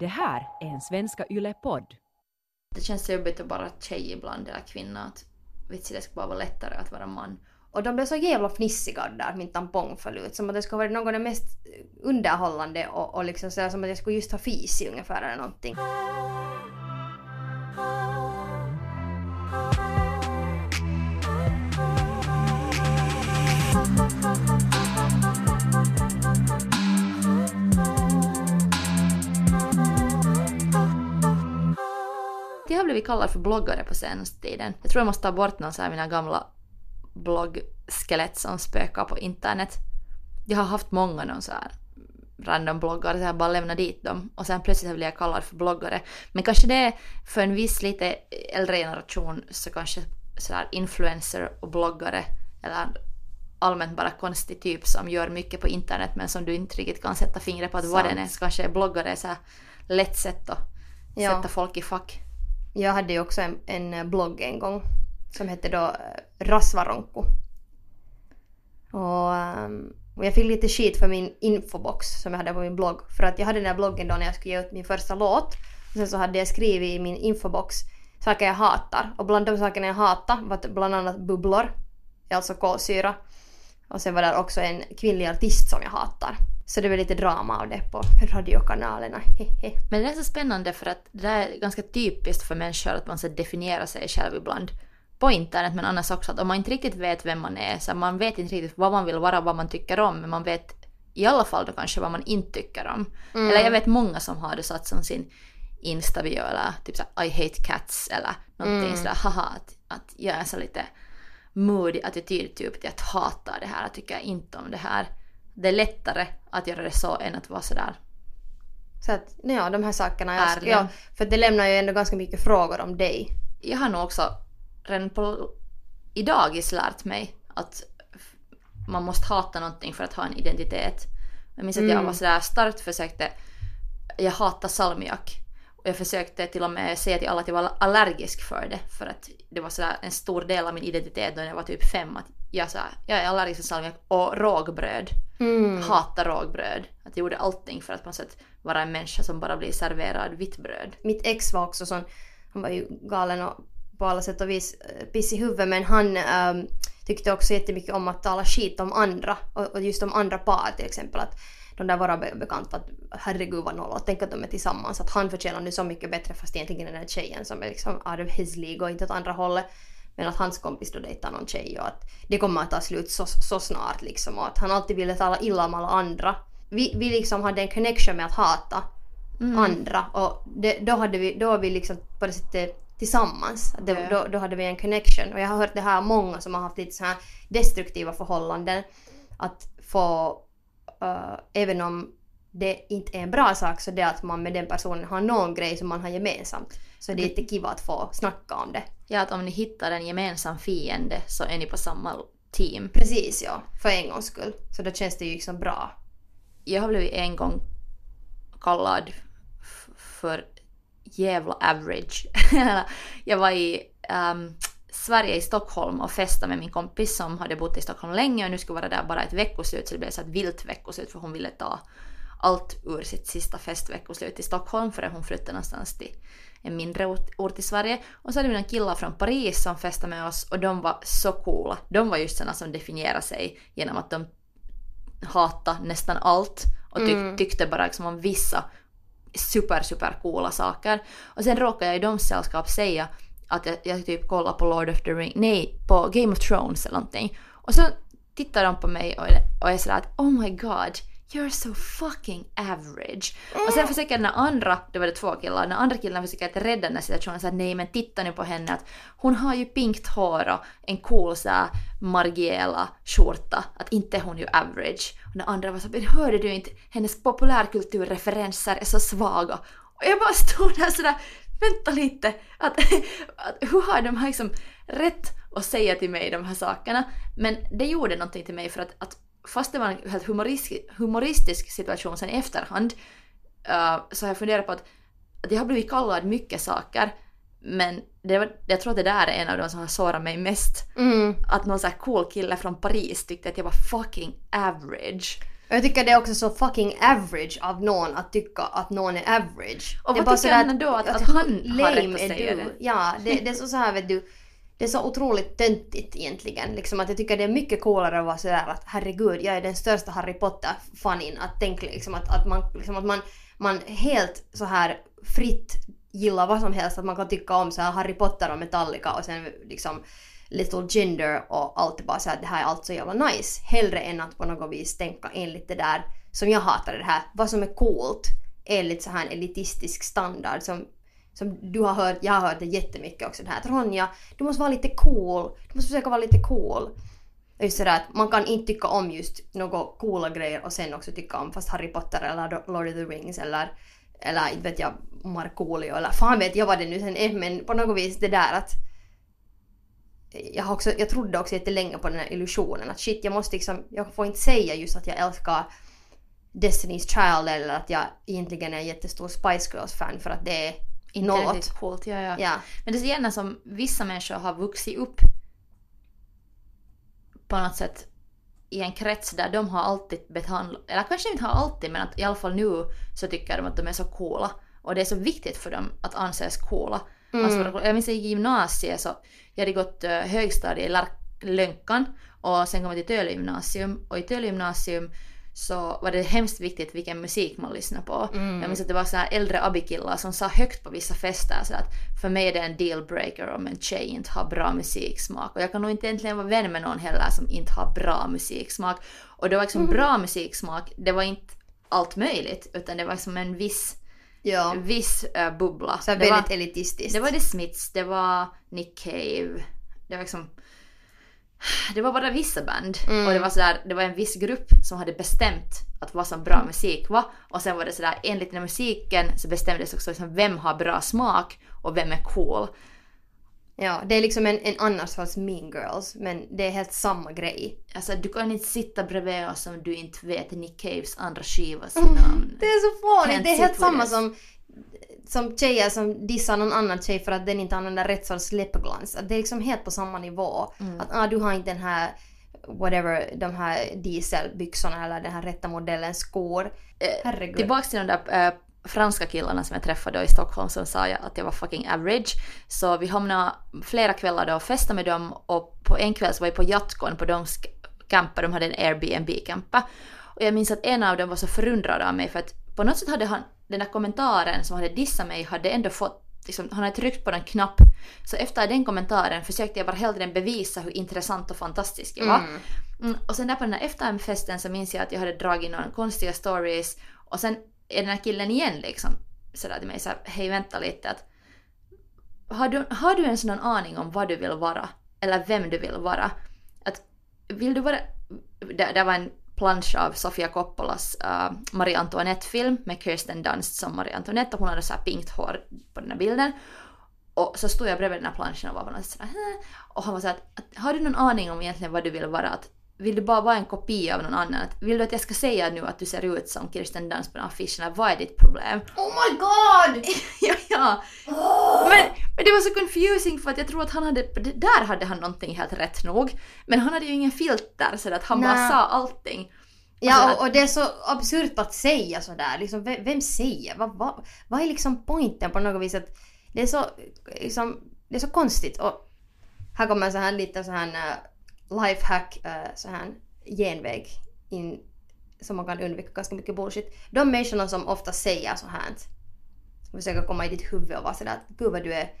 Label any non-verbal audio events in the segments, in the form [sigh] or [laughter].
Det här är en Svenska Yle-podd. Det känns så jobbigt att vara tjej ibland eller kvinna. Att vitsi, det skulle bara vara lättare att vara man. Och de blev så jävla fnissiga där min tampong föll ut. Som att det skulle varit något av det mest underhållande och, och liksom så som att jag skulle just ha fisit ungefär eller någonting. Jag har blivit kallad för bloggare på senaste tiden. Jag tror jag måste ta bort någon så här mina gamla bloggskelett som spökar på internet. Jag har haft många någon så här random bloggar så jag bara lämnat dit dem och sen plötsligt blir jag kallad för bloggare. Men kanske det är för en viss lite äldre generation så kanske sådär influencer och bloggare eller allmänt bara konstig typ som gör mycket på internet men som du inte riktigt kan sätta fingret på att vad den är. Så kanske bloggare är så här lätt sätt att Ja. sätta folk i fack. Jag hade ju också en, en blogg en gång som hette då eh, rasvaronku. Och, ehm, och jag fick lite skit för min infobox som jag hade på min blogg. För att jag hade den här bloggen då när jag skulle ge ut min första låt. Och sen så hade jag skrivit i min infobox saker jag hatar. Och bland de sakerna jag hatar var bland annat bubblor, alltså kolsyra. Och sen var där också en kvinnlig artist som jag hatar. Så det var lite drama av det på radiokanalerna. Hehe. [laughs] Men det är så spännande för att det är ganska typiskt för människor att man så definierar sig själv ibland på internet men annars också att om man inte riktigt vet vem man är, så man vet inte riktigt vad man vill vara, vad man tycker om, men man vet i alla fall då kanske vad man inte tycker om. Eller jag vet många som har det satt som sin Insta-bio eller typ såhär I hate cats eller någonting sådär haha att, att jag är så lite moody attityd typ till att hata det här, att tycker inte om det här. Det är lättare att göra det så än att vara sådär Så att, ja, de här sakerna. Jag, ja, för det lämnar ju ändå ganska mycket frågor om dig. jag har nog också redan på i dagis lärt mig att man måste hata någonting för att ha en identitet. Jag minns att jag var sådär starkt försökte, jag hatar salmiak. Och jag försökte till och med säga till alla att jag var allergisk för det. För att det var sådär en stor del av min identitet då jag var typ fem. Att jag, sa, jag är allergisk för salmiak och rågbröd. Hatar rågbröd. Att jag gjorde allting för att på något sätt vara en människa som bara blir serverad vitt bröd. Mitt ex var också sån, han var ju galen och på alla sätt och vis eh, piss i huvudet men han ehm, tyckte också jättemycket om att tala skit om andra och, och just om andra par till exempel att de där våra be- bekanta att herregud vad noll tänk att de är tillsammans att han förtjänar nu så mycket bättre fast egentligen den här tjejen som är liksom out of his league och inte åt andra hållet men att hans kompis då dejtar någon tjej och att det kommer att ta slut så, så snart liksom och att han alltid ville tala illa om alla andra. Vi, vi liksom hade en connection med att hata andra och det, då, hade vi, då var vi liksom på det sättet tillsammans. Det, Ja. då, då hade vi en connection och jag har hört det här många som har haft lite så här destruktiva förhållanden att få, eh, även om det inte är en bra sak så det att man med den personen har någon grej som man har gemensamt. Så det är inte kiva att få snacka om det. Ja, att om ni hittar en gemensam fiende så är ni på samma team. Precis ja, för en gångs skull. Så då känns det ju liksom bra. Jag har blivit en gång kallad för jävla average. [laughs] jag var i ehm, Sverige i Stockholm och festade med min kompis som hade bott i Stockholm länge och nu skulle vara där bara ett veckoslut så det blev så ett vilt veckoslut för hon ville ta allt ur sitt sista festveckoslut i Stockholm för hon flyttade någonstans till en mindre ort, ort i Sverige. Och så hade vi några killar från Paris som festade med oss och de var så coola. De var just sådana som definierar sig genom att de hata nästan allt och tyck, tyckte bara liksom om vissa super super coola saker. Och sen råkade jag i de sällskap säga att jag, jag typ kollar på Lord of the Rings, nej på Game of Thrones eller någonting. Och så tittar de på mig och, och är sådär att oh my god You're so fucking average. Och sen försöker den andra, det var det två killar, den andra killen försöker att rädda den här situationen såhär nej men titta nu på henne att hon har ju pinkt hår och en cool såhär Margiela skjorta, att inte är hon ju average. Och den andra var så men hörde du inte, hennes populärkulturreferenser är så svaga. Och jag bara stod där sådär, vänta lite, att, [laughs] att hur har de här liksom rätt att säga till mig de här sakerna? Men det gjorde någonting till mig för att, att fast det var en helt humoristisk, humoristisk situation sen i efterhand uh, så har jag funderat på att, att jag har blivit kallad mycket saker men det var, jag tror att det där är en av de som har sårat mig mest. Mm. Att någon sån här cool kille från Paris tyckte att jag var fucking average. Jag tycker det är också så fucking average av någon att tycka att någon är average. Och det vad tycker han då att- att hur han har rätt att säga det? Ja, det, det är så, så här vet du. Det är så otroligt töntigt egentligen. Liksom att jag tycker det är mycket coolare att vara sådär att herregud, jag är den största Harry Potter-fanin. Att tänka liksom att, att man, liksom att man, man helt så här fritt gillar vad som helst. Att man kan tycka om så här Harry Potter och Metallica och sen liksom Little Ginger och allt är bara så att det här är allt så jävla nice. Hellre än att på något vis tänka enligt det där som jag hatar det här. Vad som är coolt enligt så här en elitistisk standard som som du har hört, jag har hört det jättemycket också det här. Ronja, du måste vara lite cool. Du måste försöka vara lite cool. Just sådär att man kan inte tycka om just några coola grejer och sen också tycka om fast Harry Potter eller Lord of the Rings eller eller inte vet jag Markoolio eller fan vet jag vad det nu sen är men på något vis det där att jag, har också, jag trodde också jättelänge på den här illusionen att shit jag måste liksom, jag får inte säga just att jag älskar Destiny's Child eller att jag egentligen är en jättestor Spice Girls-fan för att det är inte något. riktigt coolt, ja, ja. Ja. Men det är så gärna som vissa människor har vuxit upp på något sätt i en krets där de har alltid behandlat, eller kanske inte har alltid men att i alla fall nu så tycker de att de är så coola. Och det är så viktigt för dem att anses coola. Alltså, jag minns i gymnasiet så, jag hade gått uh, högstadie i Lönkan och sen kom jag till Töle gymnasium och i Töle gymnasium så var det hemskt viktigt vilken musik man lyssnade på. Jag minns att det var så här äldre abikillar som sa högt på vissa fester så att för mig är det en dealbreaker om en tjej inte har bra musiksmak. Och jag kan nog inte egentligen vara vän med någon heller som inte har bra musiksmak. Och det var liksom bra musiksmak, det var inte allt möjligt utan det var som en viss, Ja. viss eh, bubbla. Så det, var, väldigt elitistiskt. det var The Smiths, det var Nick Cave, det var liksom det var bara vissa band och det var sådär, det var en viss grupp som hade bestämt att vad som bra musik var och sen var det sådär enligt den här musiken så bestämdes också liksom vem har bra smak och vem är cool. Ja, det är liksom en, en annan sorts mean girls men det är helt samma grej. Alltså du kan inte sitta bredvid oss om du inte vet Nick Caves andra skivas namn. Det är så fånigt! Det är helt samma som, som tjejer som dissar någon annan tjej för att den inte använder rätt sorts läppglans. Att Det är liksom helt på samma nivå. Mm. Att ah, du har inte den här whatever, de här dieselbyxorna eller den här rätta modellen skor. Herregud. Tillbaks till de där äh, franska killarna som jag träffade då i Stockholm som sa jag att jag var fucking average. Så vi hamnade flera kvällar då och festade med dem och på en kväll så var vi på Jatkon på deras camper, de hade en Airbnb-camper. Och jag minns att en av dem var så förundrad av mig för att på något sätt hade han, den där kommentaren som hade dissat mig hade ändå fått Liksom, han hade tryckt på en knapp. Så efter den kommentaren försökte jag bara hellre än bevisa hur intressant och fantastisk jag var. Mm, och sen där på den här efterfesten så minns jag att jag hade dragit några konstiga stories och sen är den här killen igen liksom sådär till mig såhär, hej vänta lite att har du, har du en sån aning om vad du vill vara? Eller vem du vill vara? Att vill du vara... Det, det var en plansch av Sofia Coppolas uh, eh, Marie Antoinette-film med Kirsten Dunst som Marie Antoinette och hon hade så här pinkt hår på den här bilden. Och så stod jag bredvid den här planschen och var på något sätt sådär, Och han var såhär, att, att, har du någon aning om egentligen vad du vill vara? Att, vill du bara vara en kopia av någon annan? Vill du att jag ska säga nu att du ser ut som Kirsten Dunst på den här affischen? Eller Vad är ditt problem? [laughs] Oh my god! [laughs] ja, ja. Men, men det var så confusing för att jag tror att han hade, där hade han någonting helt rätt nog. Men han hade ju ingen filter så att han bara Nej. sa allting. Ja, Alltså och, och det är så absurt att säga sådär. Liksom, vem, vem säger? Vad, vad, vad är liksom poängen på något vis? Att det, är så, liksom, det är så konstigt. Och här kommer en så här liten så här uh, lifehack, uh, så här genväg in, som man kan undvika ganska mycket bullshit. De människorna som ofta säger så här som försöker komma i ditt huvud och vara sådär att gud vad du är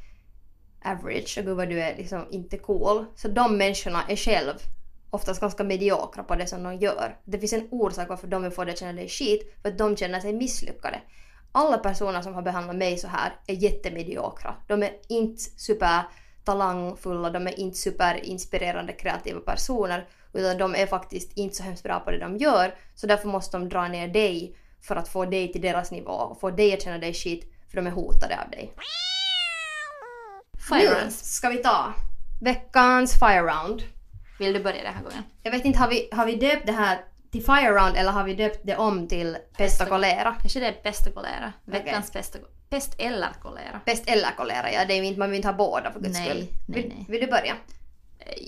average och gud vad du är liksom inte cool. Så de människorna är själv oftast ganska mediokra på det som de gör. Det finns en orsak varför de vill få dig att känna dig skit, för att de känner sig misslyckade. Alla personer som har behandlat mig så här är jättemediokra. De är inte super talangfulla, de är inte superinspirerande kreativa personer, utan de är faktiskt inte så hemskt bra på det de gör, så därför måste de dra ner dig för att få dig till deras nivå och få dig att känna dig skit, för de är hotade av dig. Fire Nu ska vi ta veckans fire round. Vill du börja den här gången? Jag vet inte, har vi, har vi döpt det här till Fire Round eller har vi döpt det om till Pest och kolera? Kanske det är pest och kolera. Veckans pest, och, pest eller kolera. Pest eller kolera, ja det är inte, man vill inte ha båda för guds Nej, skull. nej, Vill, nej. vill du börja?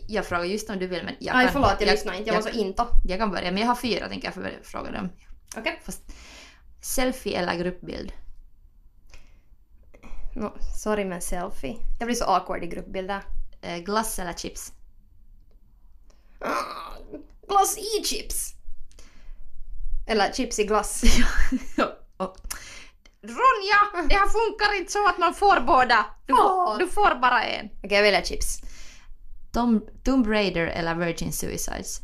Jag frågar just om du vill men jag Aj kan, förlåt, jag, lyssnade inte. Jag var jag, så into. jag kan börja, men jag har fyra tänker jag börja fråga dem. Okej. Fast selfie eller gruppbild? No, sorry men selfie. Jag blir så awkward i gruppbilder. Eh, glass eller chips? Ah, [gasps] glass i chips! Eller chips i glass. [laughs] Ronja! Det här funkar inte så att man får båda. Du, du får bara en. Okej, jag väljer chips. Tom, Tomb Raider eller Virgin Suicides?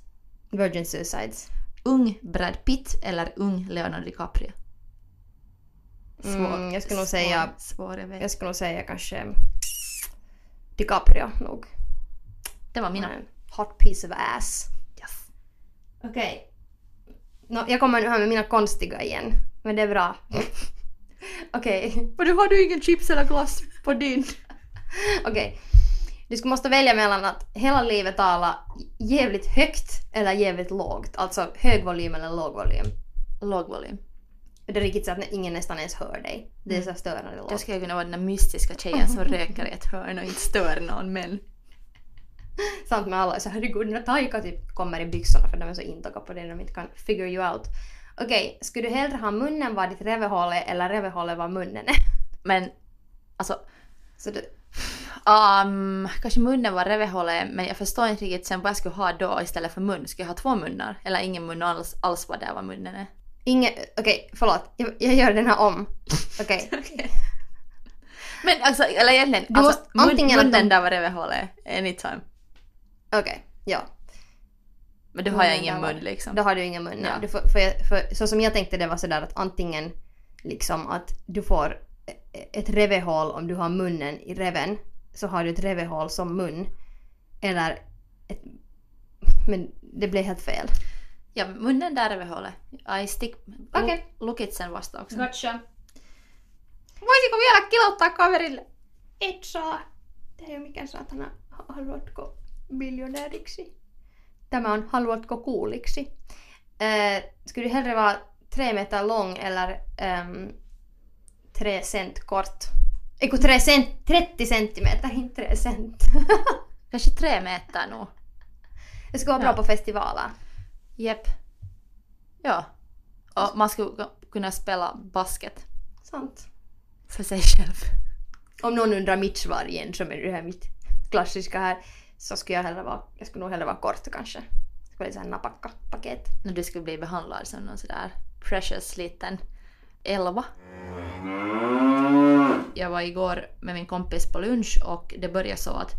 Virgin Suicides. Ung Brad Pitt eller ung Leonardo DiCaprio? Mm, jag skulle nog säga- Svår, svår jag. Jag skulle nog säga kanske DiCaprio nog. Det var mina. En Hot piece of ass. Yes. Okej. Nå, jag kommer nu här med mina konstiga igen. Men det är bra. [laughs] Okej. [laughs] Men du har du ingen chips eller glass på din? [laughs] Okej. Du skulle måste välja mellan att hela livet tala jävligt högt eller jävligt lågt. Alltså hög volym eller låg volym. Låg volym. Det är riktigt så att ingen nästan ens hör dig. Det är så störande lågt. skulle jag kunna vara den där mystiska tjejen som röker i ett hörn och inte stör någon men... [laughs] Sant med alla så herregud när Taika typ kommer i byxorna för de är så intagna på det de inte kan figure you out. Okej, skulle du hellre ha munnen var ditt rövhål är eller rövhålet var munnen är? [laughs] Men alltså... Så du, Um, kanske munnen var rövhålet men jag förstår inte riktigt sen vad jag skulle ha då istället för mun. Skulle jag ha två munnar? Eller ingen mun alls, alls var där vad munnen är? inget, okej förlåt, jag, jag gör den här om. [laughs] Okej. Men alltså, eller egentligen, Du alltså, måste antingen att munnen där var rövhålet anytime. Okej, ja. Men då har jag ingen mun liksom. Då har du ingen mun. Ja. Du får, för, jag- för, så som jag tänkte det var sådär att antingen liksom att du får ett revehål om du har munnen i reven så har du ett revehål som mun. Eller ett, men det blev helt fel. Ja, munnen där är rövhålet. I stick... Okei. Lu- Lukitsen vasta också. Gotcha. Voisiko vielä kilottaa kaverille? Et saa. Det är ju mikä saatana haluatko miljonääriksi? Tämä on haluatko kuuliksi. Eh, skulle du hellre vara tre meter lång eller ehm, tre cent kort? Eiku tre cent, 30 centimeter, inte tre cent. [laughs] Kanske tre meter nog. Det skulle vara Ja. bra på festivaler. Jepp. Ja. Och man skulle kunna spela basket Sant. för sig själv. Om någon undrar mitt svar igen som är det här mitt klassiska här så skulle jag hellre vara, jag skulle nog hellre vara kort kanske. Det skulle vara lite såhär napakka paket. När du skulle bli behandlad som någon sådär precious liten elva. Jag var igår med min kompis på lunch och det började så att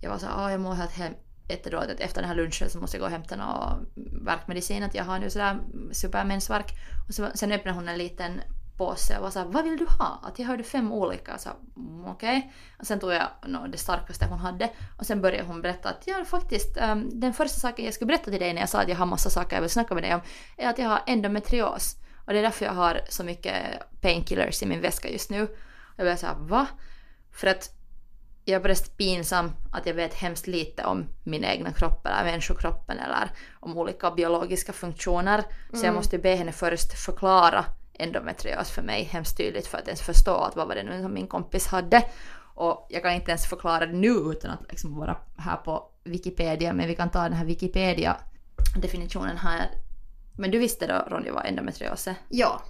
jag var så här, ah, jag mår helt hem jättedåligt. att Efter den här lunchen så måste jag gå och hämta någon värkmedicin. Att jag har nu sådär supermensvärk. Och så, sen öppnade hon en liten påse och var såhär, vad vill du ha? Att jag hörde fem olika. Så mm, okej. Och sen tog jag nå, det starkaste hon hade. Och sen började hon berätta att ja, faktiskt ehm, den första saken jag skulle berätta till dig när jag sa att jag har massa saker jag vill snacka med dig om är att jag har endometrios. Och det är därför jag har så mycket painkillers i min väska just nu. Jag blev såhär, va? För att jag är bara pinsam att jag vet hemskt lite om min egna kropp eller människokroppen eller om olika biologiska funktioner. Så jag måste be henne först förklara endometrios för mig hemskt tydligt för att ens förstå att vad var det nu som min kompis hade. Och jag kan inte ens förklara det nu utan att liksom vara här på Wikipedia men vi kan ta den här Wikipedia-definitionen här. Men du visste då Ronja vad endometrios är? Ja.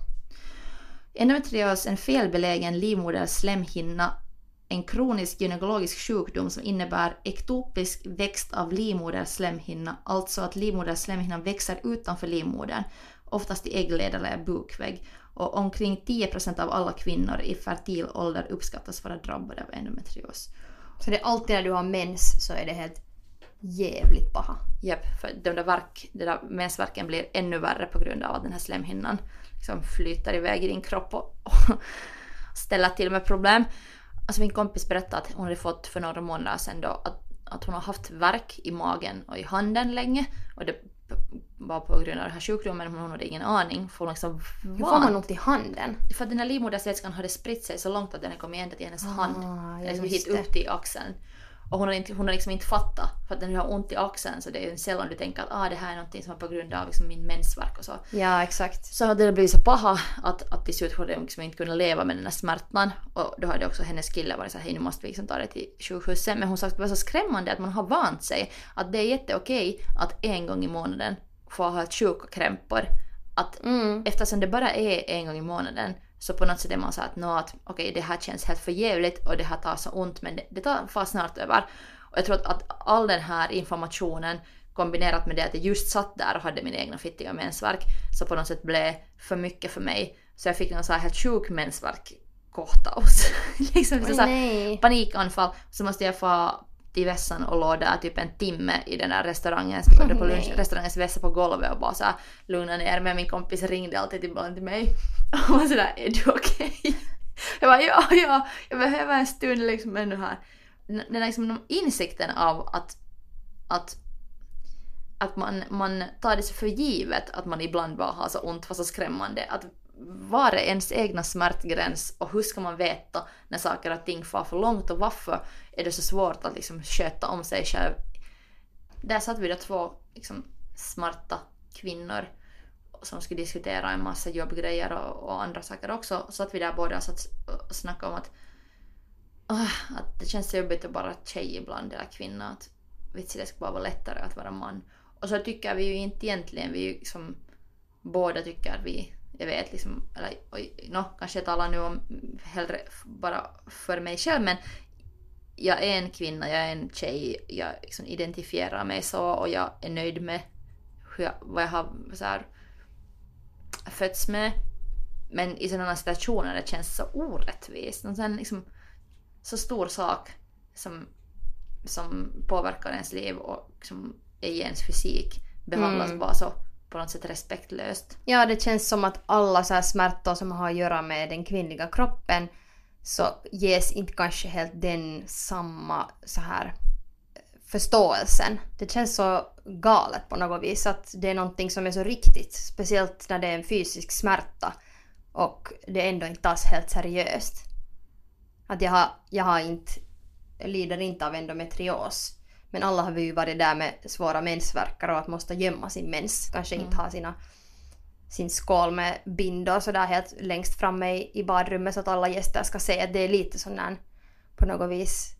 Endometrios är en felbelägen livmoderslemhinna, en kronisk gynekologisk sjukdom som innebär ektopisk växt av livmoderslemhinna, alltså att livmoderslemhinnan växer utanför livmodern, oftast i äggled eller bukvägg. Och omkring 10% av alla kvinnor i fertil ålder uppskattas vara drabbade av endometrios. Så det är alltid när du har mens så är det helt jävligt paha. Japp, för de där verk, de där mensvärken blir ännu värre på grund av att den här slemhinnan liksom flyter iväg i din kropp och, och [laughs] ställer till med problem. Alltså min kompis berättade att hon hade fått för några månader sedan då att, att hon har haft värk i magen och i handen länge och det var på grund av den här sjukdomen men hon hade ingen aning för hon liksom Hur får man ont i handen? för att den här livmodersvätskan hade spritt sig så långt att den kommit ända till hennes hand. Ah, ja, liksom hit upp till axeln. Och hon har, inte, hon har liksom inte fattat, för att den har ont i axeln så det är sällan du tänker att ah, det här är någonting som är på grund av liksom min mensvärk och så. Ja, exakt. Så hade det blivit så paha att, att till slut hade hon liksom inte kunnat leva med den här smärtan. Och då hade också hennes kille varit så här, hej nu måste vi liksom ta det till sjukhuset. Men hon sa att det var så skrämmande att man har vant sig att det är jätteokej att en gång i månaden få ha sjuka krämpor. Att Mm. eftersom det bara är en gång i månaden så på något sätt är man så att, nå, att okej det här känns helt för jävligt och det här tar så ont men det, det tar far snart över. Och jag tror att, att all den här informationen kombinerat med det att jag just satt där och hade min egna fittiga mensvärk så på något sätt blev för mycket för mig. Så jag fick någon så här helt sjuk mensvärk kohtaus. [laughs] liksom så Oj, här panikanfall. Så måste jag få till vässan och låg där typ en timme i den där restaurangen, Åh, på lunch, restaurangens vässa på golvet och bara så här lugna ner mig. Min kompis ringde alltid ibland till mig [laughs] och var sådär är du okej? [laughs] Jag bara ja, ja, jag behöver en stund liksom ännu här. Den liksom insikten av att, att att man, man tar det så för givet att man ibland bara har så ont, var så skrämmande. Att var är ens egna smärtgräns och hur ska man veta när saker och ting far för långt och varför är det så svårt att liksom sköta om sig själv. Där satt vi då två liksom, smarta kvinnor som skulle diskutera en massa jobbgrejer och, och andra saker också. Så satt vi där båda och, satt och snackade om att, uh, att det känns så jobbigt att vara tjej ibland eller kvinna. Att vits, det skulle bara vara lättare att vara man. Och så tycker vi ju inte egentligen, vi ju liksom båda tycker att vi, jag vet liksom, eller oj, no, kanske jag talar nu om hellre bara för mig själv men jag är en kvinna, jag är en tjej, jag liksom identifierar mig så och jag är nöjd med hur jag, vad jag har så här, fötts med. Men i sådana situationer det känns så orättvist. Och sen liksom så stor sak som, som påverkar ens liv och som är i ens fysik behandlas Mm. bara så på något sätt respektlöst. Ja, det känns som att alla så här smärtor som har att göra med den kvinnliga kroppen så ges inte kanske helt den samma så här eh, förståelsen. Det känns så galet på något vis att det är någonting som är så riktigt. Speciellt när det är en fysisk smärta och det ändå inte tas helt seriöst. Att jag har, jag har inte, jag lider inte av endometrios. Men alla har vi ju varit där med svåra mensvärkar och att måste gömma sin mens. Kanske inte ha sina, sin skål med bindor sådär helt längst framme i, i badrummet så att alla gäster ska se att det är lite sån där på något vis.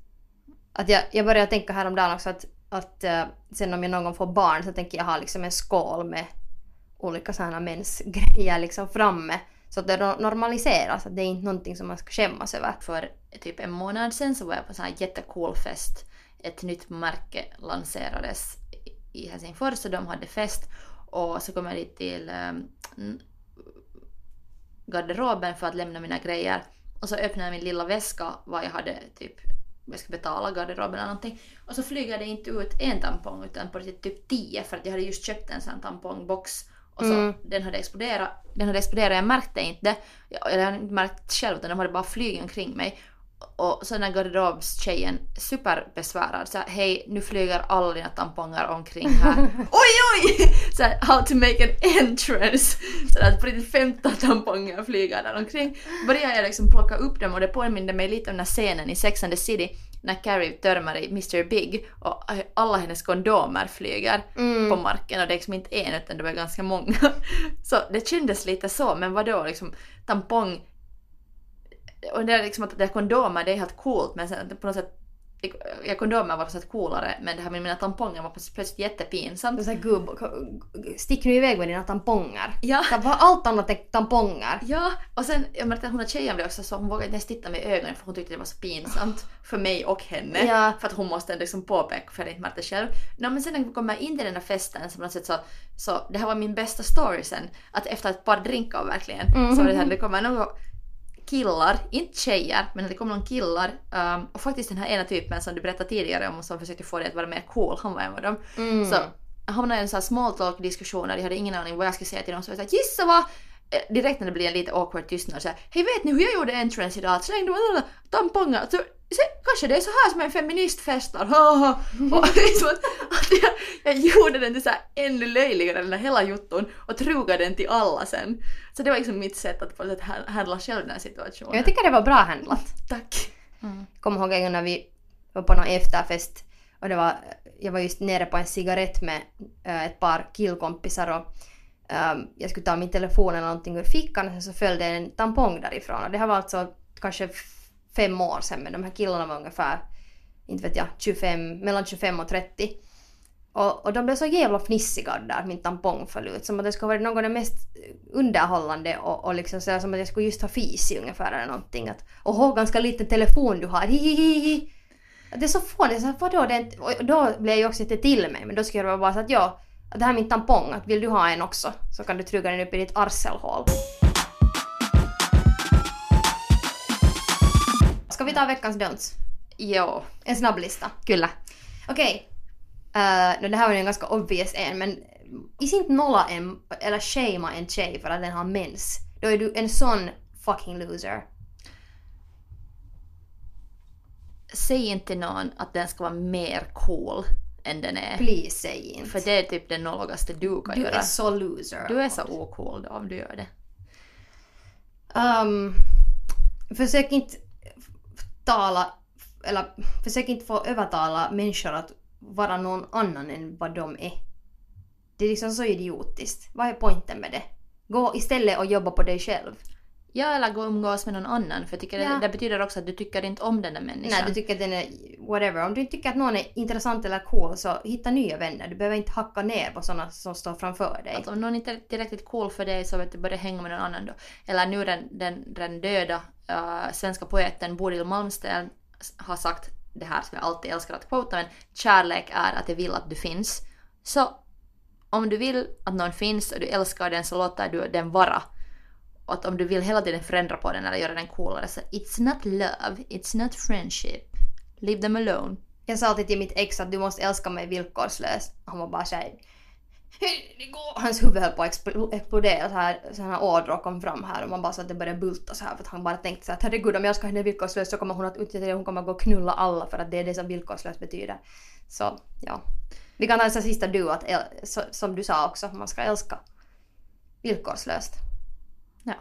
Att jag, jag började tänka häromdagen också att, att eh, sen om jag någon gång får barn så tänker jag ha liksom en skål med olika sådana mensgrejer liksom framme. Så att det no- normaliseras, att det är inte någonting som man ska skämmas över. För typ en månad sen så var jag på en sån här jättecool fest. Ett nytt märke lanserades i- Helsingfors och de hade fest. Och så kom jag dit till um, garderoben för att lämna mina grejer. Och så öppnade jag min lilla väska vad jag hade typ jag ska betala garderoben eller någonting. Och så flyger det inte ut en tampong utan på riktigt typ tio för att jag hade just köpt en sån tampongbox. Och så Mm. den hade exploderat. Den hade exploderat, jag märkte inte. Jag, jag hade inte märkt själv utan de hade bara flugit omkring mig. Och så den här garderobstjejen superbesvärad så här, hej nu flyger alla dina tamponger omkring här. [laughs] oj oj! [laughs] Så här, how to make an entrance. Så att på riktigt 15 tamponger flyger där omkring. Började jag liksom plocka upp dem och det påminde mig lite om den här scenen i Sex and the City när Carrie törmar i Mr Big och alla hennes kondomer flyger Mm. på marken och det är liksom inte en utan det var ganska många. [laughs] Så det kändes lite så men vadå liksom tampong och det är liksom att det är kondomer det är helt coolt men sen på något sätt Ja, kondomer var på sätt coolare men det här med mina tamponger var plötsligt jättepinsamt. Så här, gubb, stick nu iväg med dina tamponger. Ja. Det var allt annat än tamponger. Ja, och sen jag märkte att hon här tjejen blev också så hon vågade inte ens titta mig i ögonen för hon tyckte det var så pinsamt för mig och henne. Ja. För att hon måste liksom påpeka för jag inte märkte själv. No, men sen när vi kommer in till den här festen så på något sätt så, så det här var min bästa story sen. Att efter ett par drinkar verkligen så var det så här, det kommer några killar, inte tjejer, men det kom någon killar um, och faktiskt den här ena typen som du berättade tidigare om som försökte få dig att vara mer cool, han var en av dem. Mm. Så jag hamnade i en sån här small talk diskussioner, jag hade ingen aning vad jag skulle säga till dem så jag sa gissa vad? Eh, Direkt när det blir en lite awkward tystnad så här, hej vet ni hur jag gjorde entrance idag? Slängde tamponger. Så, se, kanske det är så här som en feminist festar. haha." och [laughs] liksom att, jag, jag gjorde den till så här ännu löjligare den där hela jutton och trugade den till alla sen. Så det var liksom mitt sätt att på något sätt ha- handla själv den här situationen. Jag tycker det var bra handlat. Tack. Kommer ihåg en gång när vi var på någon efterfest och det var, jag var just nere på en cigarett med äh, ett par killkompisar och ähm, jag skulle ta min telefon eller någonting ur fickan och sen så följde en tampong därifrån och det här var alltså kanske fem år sedan men de här killarna var ungefär, inte vet jag, 25, mellan 25 och 30. Och, och de blev så jävla fnissiga där min tampong föll ut. Som att det skulle vara något av det mest underhållande och, och liksom så som att jag skulle just ha fisit ungefär eller någonting. Att, Åh, ganska liten telefon du har, hihihihi. Det är så fånigt, så vadå det inte... Och då blev jag också inte till mig men då skulle jag bara säga att ja, det här är min tampong, att vill du ha en också så kan du trycka den upp i ditt arselhål. Ska vi ta veckans don'ts? Joo, En snabb lista. kyllä. Okej. Uh, no, det här var ju en ganska obvious en, men is inte nolla en, eller shamea en tjej för att den har mens. Då är du en sån fucking loser. Säg inte till någon att den ska vara mer cool än den är. Please säg inte. För det är typ det nolligaste du kan du göra. är så loser. Du är så ocool då om du gör det. Um, försök inte tala, eller försök inte få övertala människor att vara någon annan än vad de är. Det är liksom så idiotiskt. Vad är poängen med det? Gå istället och jobba på dig själv. Ja, eller gå och umgås med någon annan. För jag tycker Ja. det, det betyder också att du tycker inte om den där människan. Nej, du tycker att den är whatever. Om du inte tycker att någon är intressant eller cool så hitta nya vänner. Du behöver inte hacka ner på sådana som står framför dig. Att om någon inte är tillräckligt cool för dig så vet du börja hänga med någon annan då. Eller nu den, den, den döda uh, svenska poeten Bodil Malmsten har sagt det här som jag alltid älskar att quota men kärlek är att jag vill att du finns. Så om du vill att någon finns och du älskar den så låter du den vara. Och att om du vill hela tiden förändra på den eller göra den coolare så it's not love, it's not friendship. Leave them alone. Jag sa alltid till mitt ex att du måste älska mig villkorslöst. Han var bara såhär... "Hur det går?" Hans huvud höll på att expl- explodera så här, så här ådror kom fram här och man bara så att det började bulta så här för att han bara tänkte så att herregud om jag älskar henne villkorslöst så kommer hon att utnyttja det hon kommer att gå och knulla alla för att det är det som villkorslöst betyder. Så ja. Vi kan ha en sån sista du att som du sa också, man ska älska villkorslöst. Ja.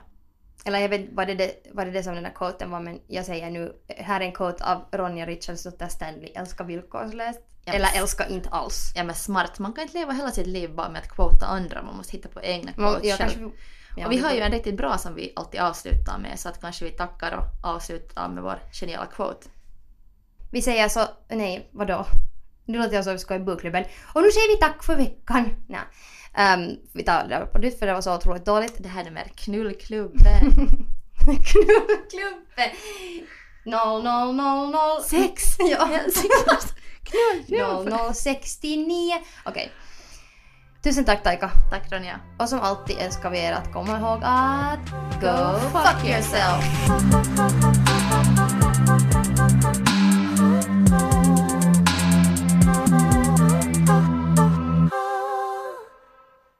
Eller jag vet vad det, det, vad det, det som den där quoten var men jag säger nu, här är en quote av Ronja Richardsdotter Stanley, älska villkorslöst. Ja, Eller älska inte alls. Ja men smart, man kan inte leva hela sitt liv bara med att quota andra, man måste hitta på egna quotes jag själv. kanske, ja, och vi har ju en riktigt bra som vi alltid avslutar med så att kanske vi tackar och avslutar med vår geniala quote. Vi säger så, nej vadå? Nu låter jag som ska i bokklubben. Och nu säger vi tack för veckan! Nej. Ehm, vi tar det på nytt för det var så otroligt dåligt. Det här är mer knullklubben. [laughs] Knullklubben! 0000 Sex! [laughs] Ja. Knullklubben! 0069 Okej. Tusen tack Taika. Tack Ronja. Och som alltid älskar vi er att komma ihåg att Go fuck yourself!